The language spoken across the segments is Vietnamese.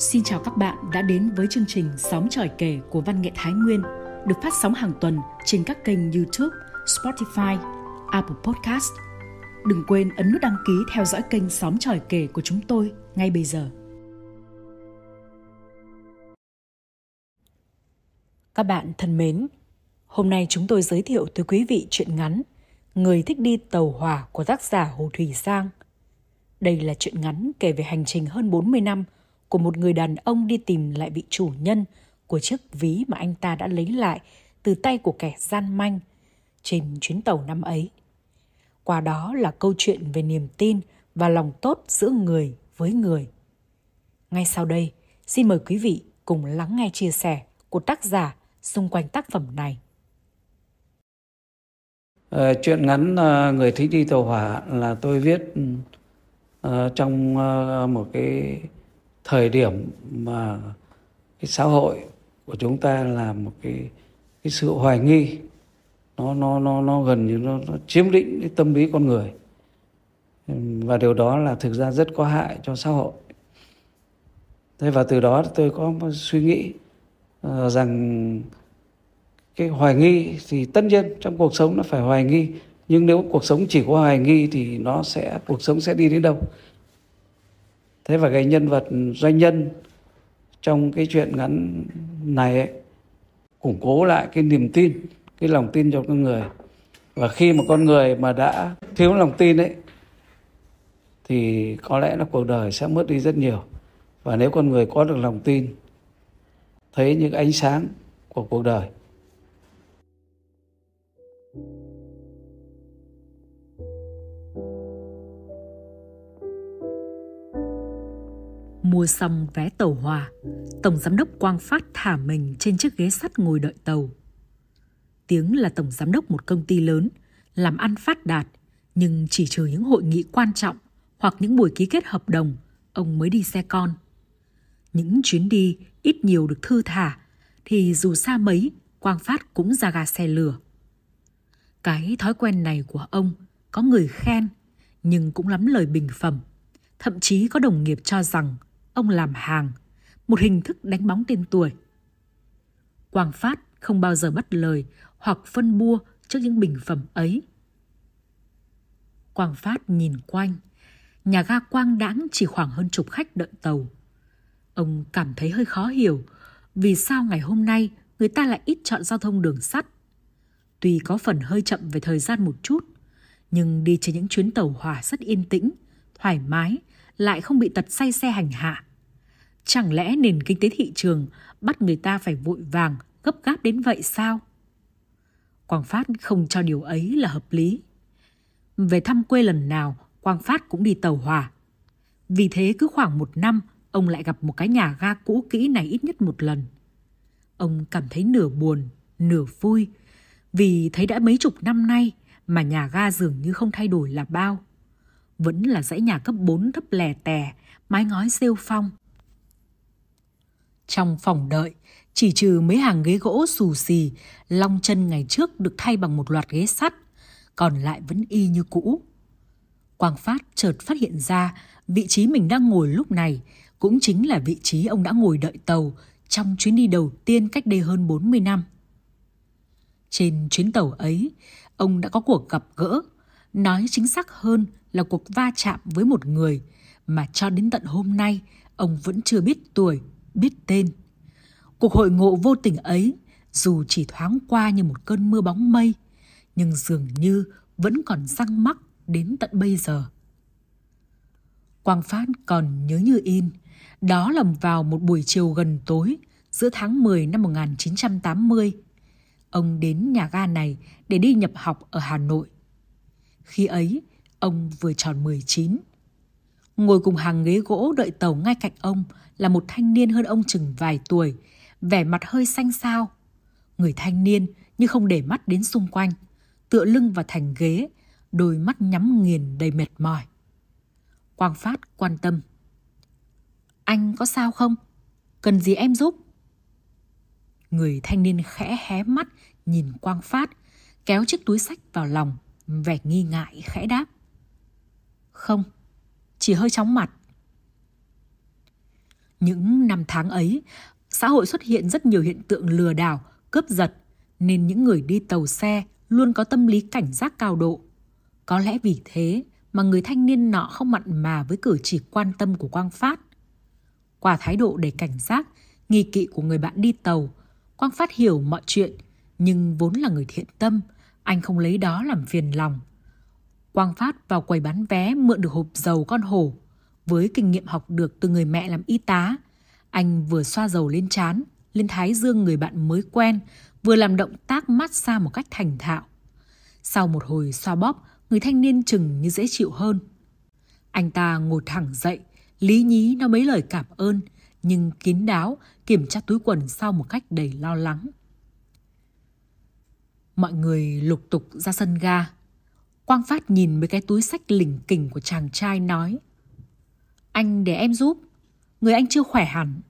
Xin chào các bạn đã đến với chương trình Sóng tròi kể của Văn nghệ Thái Nguyên được phát sóng hàng tuần trên các kênh YouTube, Spotify, Apple Podcast. Đừng quên ấn nút đăng ký theo dõi kênh Sóng tròi kể của chúng tôi ngay bây giờ. Các bạn thân mến, hôm nay chúng tôi giới thiệu tới quý vị chuyện ngắn Người thích đi tàu hỏa của tác giả Hồ Thủy Giang. Đây là chuyện ngắn kể về hành trình hơn 40 năm – của một người đàn ông đi tìm lại vị chủ nhân của chiếc ví mà anh ta đã lấy lại từ tay của kẻ gian manh trên chuyến tàu năm ấy. Qua đó là câu chuyện về niềm tin và lòng tốt giữa người với người. Ngay sau đây, xin mời quý vị cùng lắng nghe chia sẻ của tác giả xung quanh tác phẩm này. À, chuyện ngắn à, Người thích đi tàu hỏa là tôi viết à, trong à, một cái thời điểm mà cái xã hội của chúng ta là một cái cái sự hoài nghi nó nó nó nó gần như nó, nó chiếm lĩnh cái tâm lý con người. Và điều đó là thực ra rất có hại cho xã hội. Thế và từ đó tôi có một suy nghĩ uh, rằng cái hoài nghi thì tất nhiên trong cuộc sống nó phải hoài nghi nhưng nếu cuộc sống chỉ có hoài nghi thì nó sẽ cuộc sống sẽ đi đến đâu? Thế và cái nhân vật doanh nhân trong cái chuyện ngắn này ấy, củng cố lại cái niềm tin cái lòng tin cho con người. Và khi mà con người mà đã thiếu lòng tin ấy thì có lẽ là cuộc đời sẽ mất đi rất nhiều. Và nếu con người có được lòng tin thấy những ánh sáng của cuộc đời Mua xong vé tàu hòa Tổng Giám đốc Quang Phát thả mình trên chiếc ghế sắt ngồi đợi tàu. Tiếng là Tổng Giám đốc một công ty lớn, làm ăn phát đạt, nhưng chỉ trừ những hội nghị quan trọng hoặc những buổi ký kết hợp đồng, ông mới đi xe con. Những chuyến đi ít nhiều được thư thả, thì dù xa mấy, Quang Phát cũng ra gà xe lửa. Cái thói quen này của ông có người khen, nhưng cũng lắm lời bình phẩm. Thậm chí có đồng nghiệp cho rằng ông làm hàng, một hình thức đánh bóng tên tuổi. Quang Phát không bao giờ bắt lời hoặc phân bua trước những bình phẩm ấy. Quang Phát nhìn quanh, nhà ga quang đãng chỉ khoảng hơn chục khách đợi tàu. Ông cảm thấy hơi khó hiểu vì sao ngày hôm nay người ta lại ít chọn giao thông đường sắt. Tuy có phần hơi chậm về thời gian một chút, nhưng đi trên những chuyến tàu hỏa rất yên tĩnh, thoải mái, lại không bị tật say xe hành hạ. Chẳng lẽ nền kinh tế thị trường bắt người ta phải vội vàng, gấp gáp đến vậy sao? Quang Phát không cho điều ấy là hợp lý. Về thăm quê lần nào, Quang Phát cũng đi tàu hỏa. Vì thế cứ khoảng một năm, ông lại gặp một cái nhà ga cũ kỹ này ít nhất một lần. Ông cảm thấy nửa buồn, nửa vui, vì thấy đã mấy chục năm nay mà nhà ga dường như không thay đổi là bao. Vẫn là dãy nhà cấp 4 thấp lè tè, mái ngói rêu phong, trong phòng đợi, chỉ trừ mấy hàng ghế gỗ xù xì, long chân ngày trước được thay bằng một loạt ghế sắt, còn lại vẫn y như cũ. Quang Phát chợt phát hiện ra vị trí mình đang ngồi lúc này cũng chính là vị trí ông đã ngồi đợi tàu trong chuyến đi đầu tiên cách đây hơn 40 năm. Trên chuyến tàu ấy, ông đã có cuộc gặp gỡ, nói chính xác hơn là cuộc va chạm với một người mà cho đến tận hôm nay ông vẫn chưa biết tuổi biết tên. Cuộc hội ngộ vô tình ấy, dù chỉ thoáng qua như một cơn mưa bóng mây, nhưng dường như vẫn còn răng mắc đến tận bây giờ. Quang Phát còn nhớ như in, đó là vào một buổi chiều gần tối giữa tháng 10 năm 1980. Ông đến nhà ga này để đi nhập học ở Hà Nội. Khi ấy, ông vừa tròn 19. Ngồi cùng hàng ghế gỗ đợi tàu ngay cạnh ông là một thanh niên hơn ông chừng vài tuổi, vẻ mặt hơi xanh xao. Người thanh niên như không để mắt đến xung quanh, tựa lưng vào thành ghế, đôi mắt nhắm nghiền đầy mệt mỏi. Quang Phát quan tâm. Anh có sao không? Cần gì em giúp? Người thanh niên khẽ hé mắt nhìn Quang Phát, kéo chiếc túi sách vào lòng, vẻ nghi ngại khẽ đáp. Không, chỉ hơi chóng mặt. Những năm tháng ấy, xã hội xuất hiện rất nhiều hiện tượng lừa đảo, cướp giật, nên những người đi tàu xe luôn có tâm lý cảnh giác cao độ. Có lẽ vì thế mà người thanh niên nọ không mặn mà với cử chỉ quan tâm của Quang Phát. Qua thái độ đầy cảnh giác, nghi kỵ của người bạn đi tàu, Quang Phát hiểu mọi chuyện, nhưng vốn là người thiện tâm, anh không lấy đó làm phiền lòng. Quang Phát vào quầy bán vé mượn được hộp dầu con hổ. Với kinh nghiệm học được từ người mẹ làm y tá, anh vừa xoa dầu lên trán, lên thái dương người bạn mới quen, vừa làm động tác mát xa một cách thành thạo. Sau một hồi xoa bóp, người thanh niên chừng như dễ chịu hơn. Anh ta ngồi thẳng dậy, lý nhí nói mấy lời cảm ơn, nhưng kín đáo kiểm tra túi quần sau một cách đầy lo lắng. Mọi người lục tục ra sân ga. Quang Phát nhìn mấy cái túi sách lỉnh kỉnh của chàng trai nói Anh để em giúp, người anh chưa khỏe hẳn.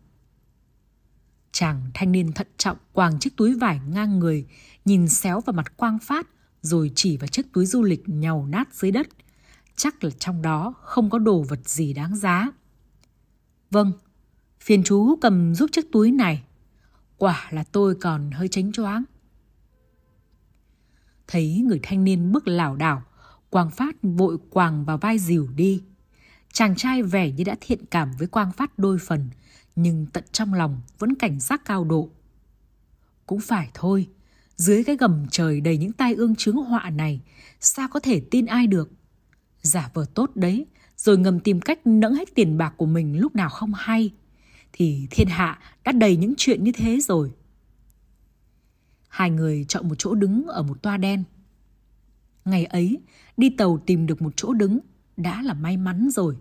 Chàng thanh niên thận trọng quàng chiếc túi vải ngang người, nhìn xéo vào mặt Quang Phát rồi chỉ vào chiếc túi du lịch nhàu nát dưới đất. Chắc là trong đó không có đồ vật gì đáng giá. Vâng, phiền chú cầm giúp chiếc túi này. Quả là tôi còn hơi tránh choáng. Thấy người thanh niên bước lảo đảo, Quang Phát vội quàng vào vai dìu đi. Chàng trai vẻ như đã thiện cảm với Quang Phát đôi phần, nhưng tận trong lòng vẫn cảnh giác cao độ. Cũng phải thôi, dưới cái gầm trời đầy những tai ương chướng họa này, sao có thể tin ai được? Giả vờ tốt đấy, rồi ngầm tìm cách nẫng hết tiền bạc của mình lúc nào không hay, thì thiên hạ đã đầy những chuyện như thế rồi. Hai người chọn một chỗ đứng ở một toa đen. Ngày ấy, đi tàu tìm được một chỗ đứng đã là may mắn rồi.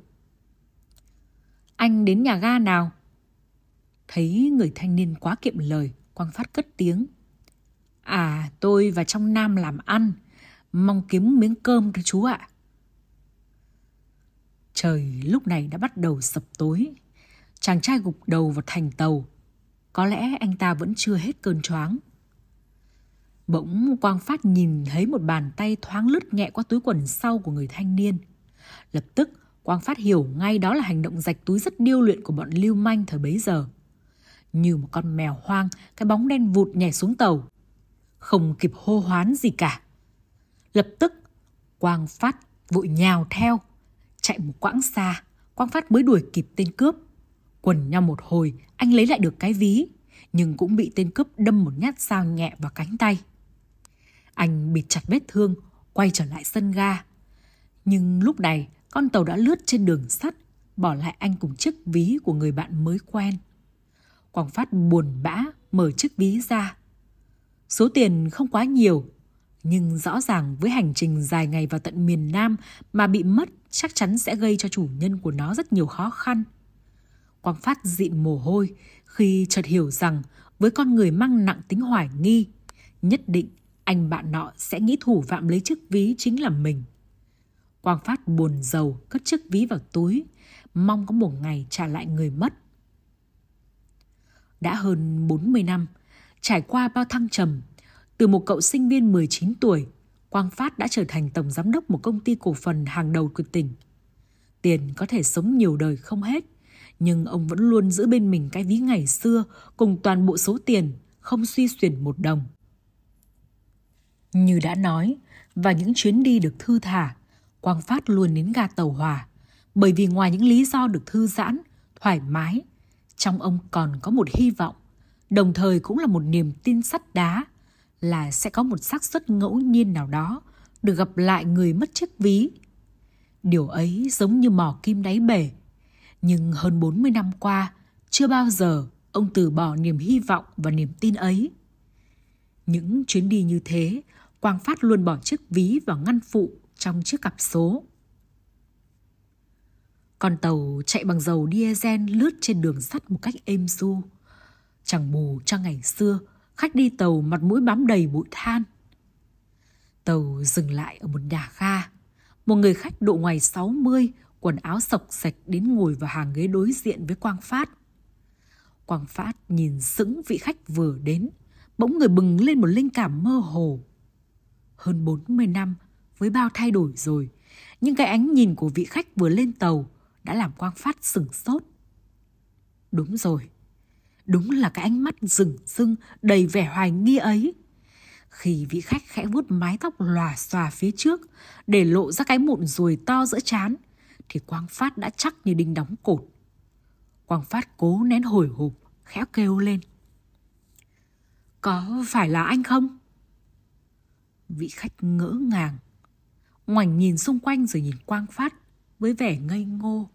Anh đến nhà ga nào? Thấy người thanh niên quá kiệm lời, Quang Phát cất tiếng. À, tôi và trong Nam làm ăn, mong kiếm miếng cơm thôi chú ạ. Trời lúc này đã bắt đầu sập tối. Chàng trai gục đầu vào thành tàu. Có lẽ anh ta vẫn chưa hết cơn choáng. Bỗng Quang Phát nhìn thấy một bàn tay thoáng lướt nhẹ qua túi quần sau của người thanh niên. Lập tức, Quang Phát hiểu ngay đó là hành động rạch túi rất điêu luyện của bọn lưu manh thời bấy giờ. Như một con mèo hoang, cái bóng đen vụt nhảy xuống tàu. Không kịp hô hoán gì cả. Lập tức, Quang Phát vội nhào theo. Chạy một quãng xa, Quang Phát mới đuổi kịp tên cướp. Quần nhau một hồi, anh lấy lại được cái ví, nhưng cũng bị tên cướp đâm một nhát dao nhẹ vào cánh tay. Anh bịt chặt vết thương, quay trở lại sân ga. Nhưng lúc này, con tàu đã lướt trên đường sắt, bỏ lại anh cùng chiếc ví của người bạn mới quen. Quảng Phát buồn bã mở chiếc ví ra. Số tiền không quá nhiều, nhưng rõ ràng với hành trình dài ngày vào tận miền Nam mà bị mất chắc chắn sẽ gây cho chủ nhân của nó rất nhiều khó khăn. Quang Phát dịn mồ hôi khi chợt hiểu rằng với con người mang nặng tính hoài nghi, nhất định anh bạn nọ sẽ nghĩ thủ phạm lấy chiếc ví chính là mình. Quang Phát buồn giàu cất chiếc ví vào túi, mong có một ngày trả lại người mất. Đã hơn 40 năm, trải qua bao thăng trầm, từ một cậu sinh viên 19 tuổi, Quang Phát đã trở thành tổng giám đốc một công ty cổ phần hàng đầu của tỉnh. Tiền có thể sống nhiều đời không hết, nhưng ông vẫn luôn giữ bên mình cái ví ngày xưa cùng toàn bộ số tiền, không suy xuyển một đồng. Như đã nói, và những chuyến đi được thư thả, Quang Phát luôn đến ga tàu hỏa, bởi vì ngoài những lý do được thư giãn, thoải mái, trong ông còn có một hy vọng, đồng thời cũng là một niềm tin sắt đá là sẽ có một xác suất ngẫu nhiên nào đó được gặp lại người mất chiếc ví. Điều ấy giống như mỏ kim đáy bể. Nhưng hơn 40 năm qua, chưa bao giờ ông từ bỏ niềm hy vọng và niềm tin ấy. Những chuyến đi như thế Quang Phát luôn bỏ chiếc ví vào ngăn phụ trong chiếc cặp số. Con tàu chạy bằng dầu diesel lướt trên đường sắt một cách êm du. Chẳng bù cho ngày xưa, khách đi tàu mặt mũi bám đầy bụi than. Tàu dừng lại ở một nhà ga. Một người khách độ ngoài 60, quần áo sọc sạch đến ngồi vào hàng ghế đối diện với Quang Phát. Quang Phát nhìn sững vị khách vừa đến, bỗng người bừng lên một linh cảm mơ hồ hơn 40 năm với bao thay đổi rồi, nhưng cái ánh nhìn của vị khách vừa lên tàu đã làm Quang Phát sửng sốt. Đúng rồi. Đúng là cái ánh mắt rừng rưng đầy vẻ hoài nghi ấy. Khi vị khách khẽ vuốt mái tóc lòa xòa phía trước để lộ ra cái mụn ruồi to giữa chán thì Quang Phát đã chắc như đinh đóng cột. Quang Phát cố nén hồi hộp, khẽ kêu lên. Có phải là anh không? Vị khách ngỡ ngàng, ngoảnh nhìn xung quanh rồi nhìn Quang Phát với vẻ ngây ngô.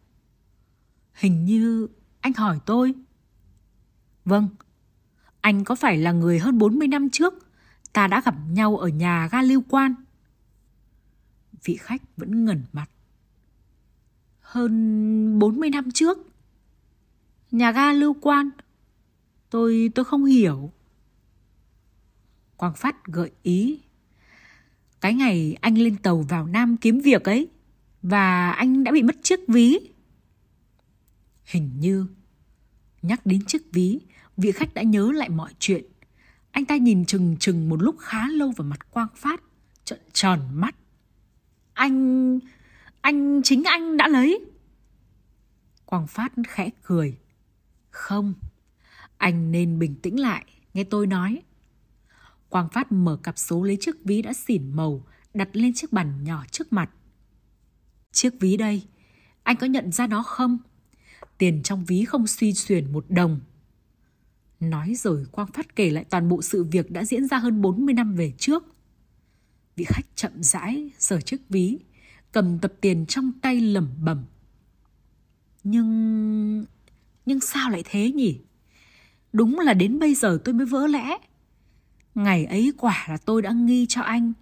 Hình như anh hỏi tôi. Vâng, anh có phải là người hơn 40 năm trước ta đã gặp nhau ở nhà ga lưu quan? Vị khách vẫn ngẩn mặt. Hơn 40 năm trước? Nhà ga lưu quan? Tôi tôi không hiểu. Quang Phát gợi ý. Cái ngày anh lên tàu vào Nam kiếm việc ấy, và anh đã bị mất chiếc ví. Hình như, nhắc đến chiếc ví, vị khách đã nhớ lại mọi chuyện. Anh ta nhìn chừng chừng một lúc khá lâu vào mặt Quang Phát, trợn tròn mắt. Anh... anh chính anh đã lấy. Quang Phát khẽ cười. Không, anh nên bình tĩnh lại, nghe tôi nói. Quang Phát mở cặp số lấy chiếc ví đã xỉn màu, đặt lên chiếc bàn nhỏ trước mặt. Chiếc ví đây, anh có nhận ra nó không? Tiền trong ví không suy xuyển một đồng. Nói rồi Quang Phát kể lại toàn bộ sự việc đã diễn ra hơn 40 năm về trước. Vị khách chậm rãi giở chiếc ví, cầm tập tiền trong tay lẩm bẩm. Nhưng... nhưng sao lại thế nhỉ? Đúng là đến bây giờ tôi mới vỡ lẽ. Ngày ấy quả là tôi đã nghi cho anh.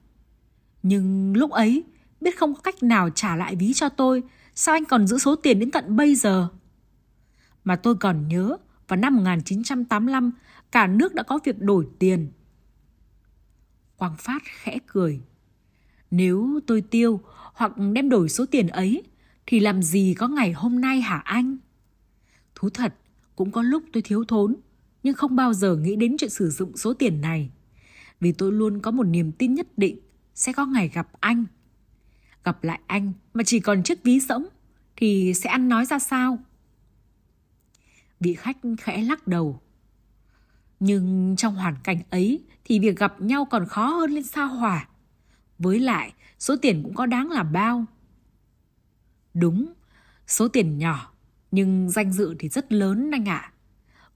Nhưng lúc ấy, biết không có cách nào trả lại ví cho tôi, sao anh còn giữ số tiền đến tận bây giờ? Mà tôi còn nhớ, vào năm 1985, cả nước đã có việc đổi tiền. Quang Phát khẽ cười. Nếu tôi tiêu hoặc đem đổi số tiền ấy, thì làm gì có ngày hôm nay hả anh? Thú thật, cũng có lúc tôi thiếu thốn, nhưng không bao giờ nghĩ đến chuyện sử dụng số tiền này. Vì tôi luôn có một niềm tin nhất định sẽ có ngày gặp anh. Gặp lại anh mà chỉ còn chiếc ví rỗng thì sẽ ăn nói ra sao? Vị khách khẽ lắc đầu. Nhưng trong hoàn cảnh ấy thì việc gặp nhau còn khó hơn lên sao hỏa. Với lại, số tiền cũng có đáng là bao. Đúng, số tiền nhỏ, nhưng danh dự thì rất lớn anh ạ. À.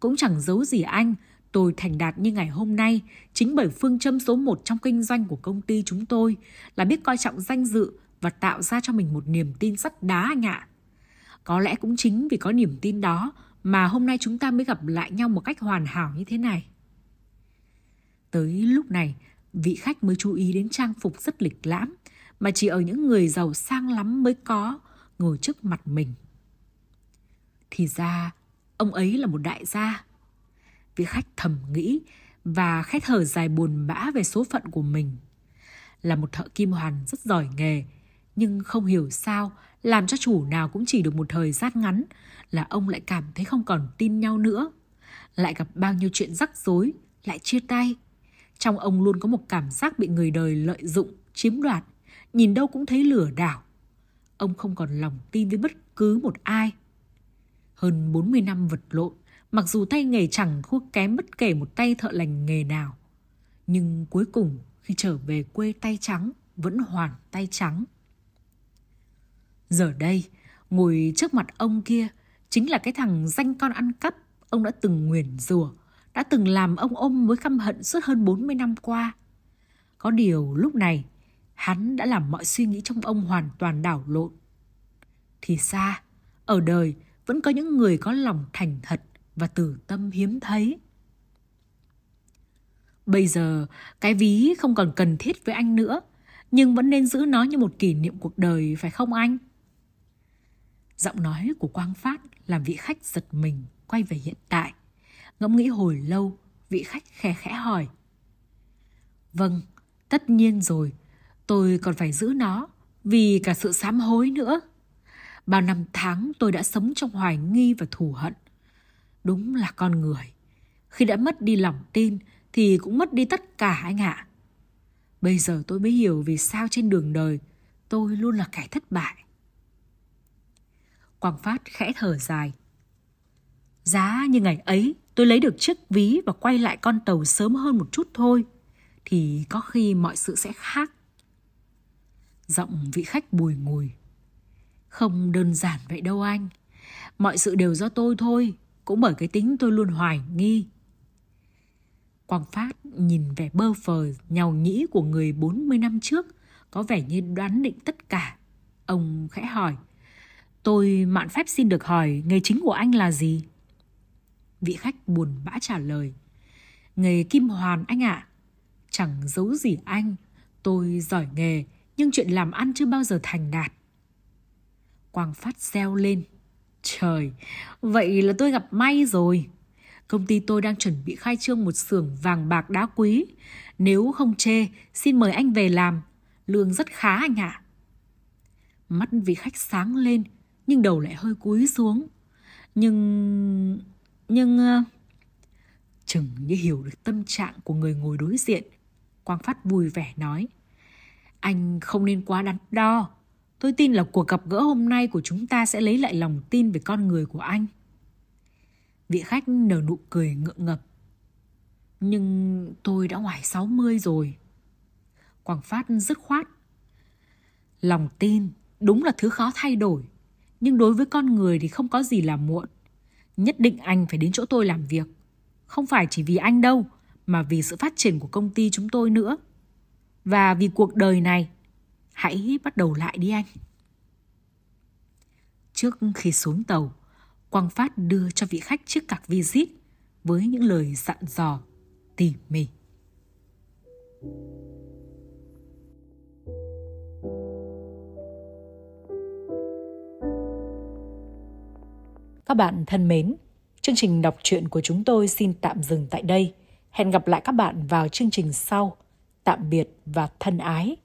Cũng chẳng giấu gì anh, tôi thành đạt như ngày hôm nay chính bởi phương châm số một trong kinh doanh của công ty chúng tôi là biết coi trọng danh dự và tạo ra cho mình một niềm tin sắt đá anh ạ. Có lẽ cũng chính vì có niềm tin đó mà hôm nay chúng ta mới gặp lại nhau một cách hoàn hảo như thế này. Tới lúc này, vị khách mới chú ý đến trang phục rất lịch lãm mà chỉ ở những người giàu sang lắm mới có ngồi trước mặt mình. Thì ra, ông ấy là một đại gia. Vị khách thầm nghĩ và khách thở dài buồn bã về số phận của mình. Là một thợ kim hoàn rất giỏi nghề, nhưng không hiểu sao làm cho chủ nào cũng chỉ được một thời gian ngắn là ông lại cảm thấy không còn tin nhau nữa. Lại gặp bao nhiêu chuyện rắc rối, lại chia tay. Trong ông luôn có một cảm giác bị người đời lợi dụng, chiếm đoạt, nhìn đâu cũng thấy lừa đảo. Ông không còn lòng tin với bất cứ một ai. Hơn 40 năm vật lộn, mặc dù tay nghề chẳng thua kém bất kể một tay thợ lành nghề nào. Nhưng cuối cùng khi trở về quê tay trắng, vẫn hoàn tay trắng. Giờ đây, ngồi trước mặt ông kia chính là cái thằng danh con ăn cắp ông đã từng nguyền rủa, đã từng làm ông ôm mối căm hận suốt hơn 40 năm qua. Có điều lúc này, hắn đã làm mọi suy nghĩ trong ông hoàn toàn đảo lộn. Thì xa, ở đời vẫn có những người có lòng thành thật và từ tâm hiếm thấy. Bây giờ, cái ví không còn cần thiết với anh nữa, nhưng vẫn nên giữ nó như một kỷ niệm cuộc đời phải không anh? Giọng nói của Quang Phát làm vị khách giật mình quay về hiện tại. Ngẫm nghĩ hồi lâu, vị khách khẽ khẽ hỏi. Vâng, tất nhiên rồi, tôi còn phải giữ nó vì cả sự sám hối nữa. Bao năm tháng tôi đã sống trong hoài nghi và thù hận. Đúng là con người. Khi đã mất đi lòng tin thì cũng mất đi tất cả anh ạ. Bây giờ tôi mới hiểu vì sao trên đường đời tôi luôn là kẻ thất bại. Quang Phát khẽ thở dài. Giá như ngày ấy tôi lấy được chiếc ví và quay lại con tàu sớm hơn một chút thôi, thì có khi mọi sự sẽ khác. Giọng vị khách bùi ngùi. Không đơn giản vậy đâu anh. Mọi sự đều do tôi thôi, cũng bởi cái tính tôi luôn hoài nghi. Quang Phát nhìn vẻ bơ phờ, nhàu nhĩ của người 40 năm trước, có vẻ như đoán định tất cả. Ông khẽ hỏi, tôi mạn phép xin được hỏi nghề chính của anh là gì? Vị khách buồn bã trả lời, nghề kim hoàn anh ạ. À. Chẳng giấu gì anh, tôi giỏi nghề, nhưng chuyện làm ăn chưa bao giờ thành đạt. Quang Phát reo lên, trời, vậy là tôi gặp may rồi. Công ty tôi đang chuẩn bị khai trương một xưởng vàng bạc đá quý. Nếu không chê, xin mời anh về làm. Lương rất khá anh ạ. À. Mắt vị khách sáng lên, nhưng đầu lại hơi cúi xuống. Nhưng... nhưng... Ờ, chừng như hiểu được tâm trạng của người ngồi đối diện. Quang Phát vui vẻ nói. Anh không nên quá đắn đo. Tôi tin là cuộc gặp gỡ hôm nay của chúng ta sẽ lấy lại lòng tin về con người của anh. Vị khách nở nụ cười ngượng ngập. Nhưng tôi đã ngoài 60 rồi. Quảng Phát dứt khoát. Lòng tin đúng là thứ khó thay đổi. Nhưng đối với con người thì không có gì là muộn. Nhất định anh phải đến chỗ tôi làm việc. Không phải chỉ vì anh đâu, mà vì sự phát triển của công ty chúng tôi nữa. Và vì cuộc đời này, hãy bắt đầu lại đi anh. Trước khi xuống tàu, Quang Phát đưa cho vị khách chiếc cạc visit với những lời dặn dò tỉ mỉ. Các bạn thân mến, chương trình đọc truyện của chúng tôi xin tạm dừng tại đây. Hẹn gặp lại các bạn vào chương trình sau. Tạm biệt và thân ái.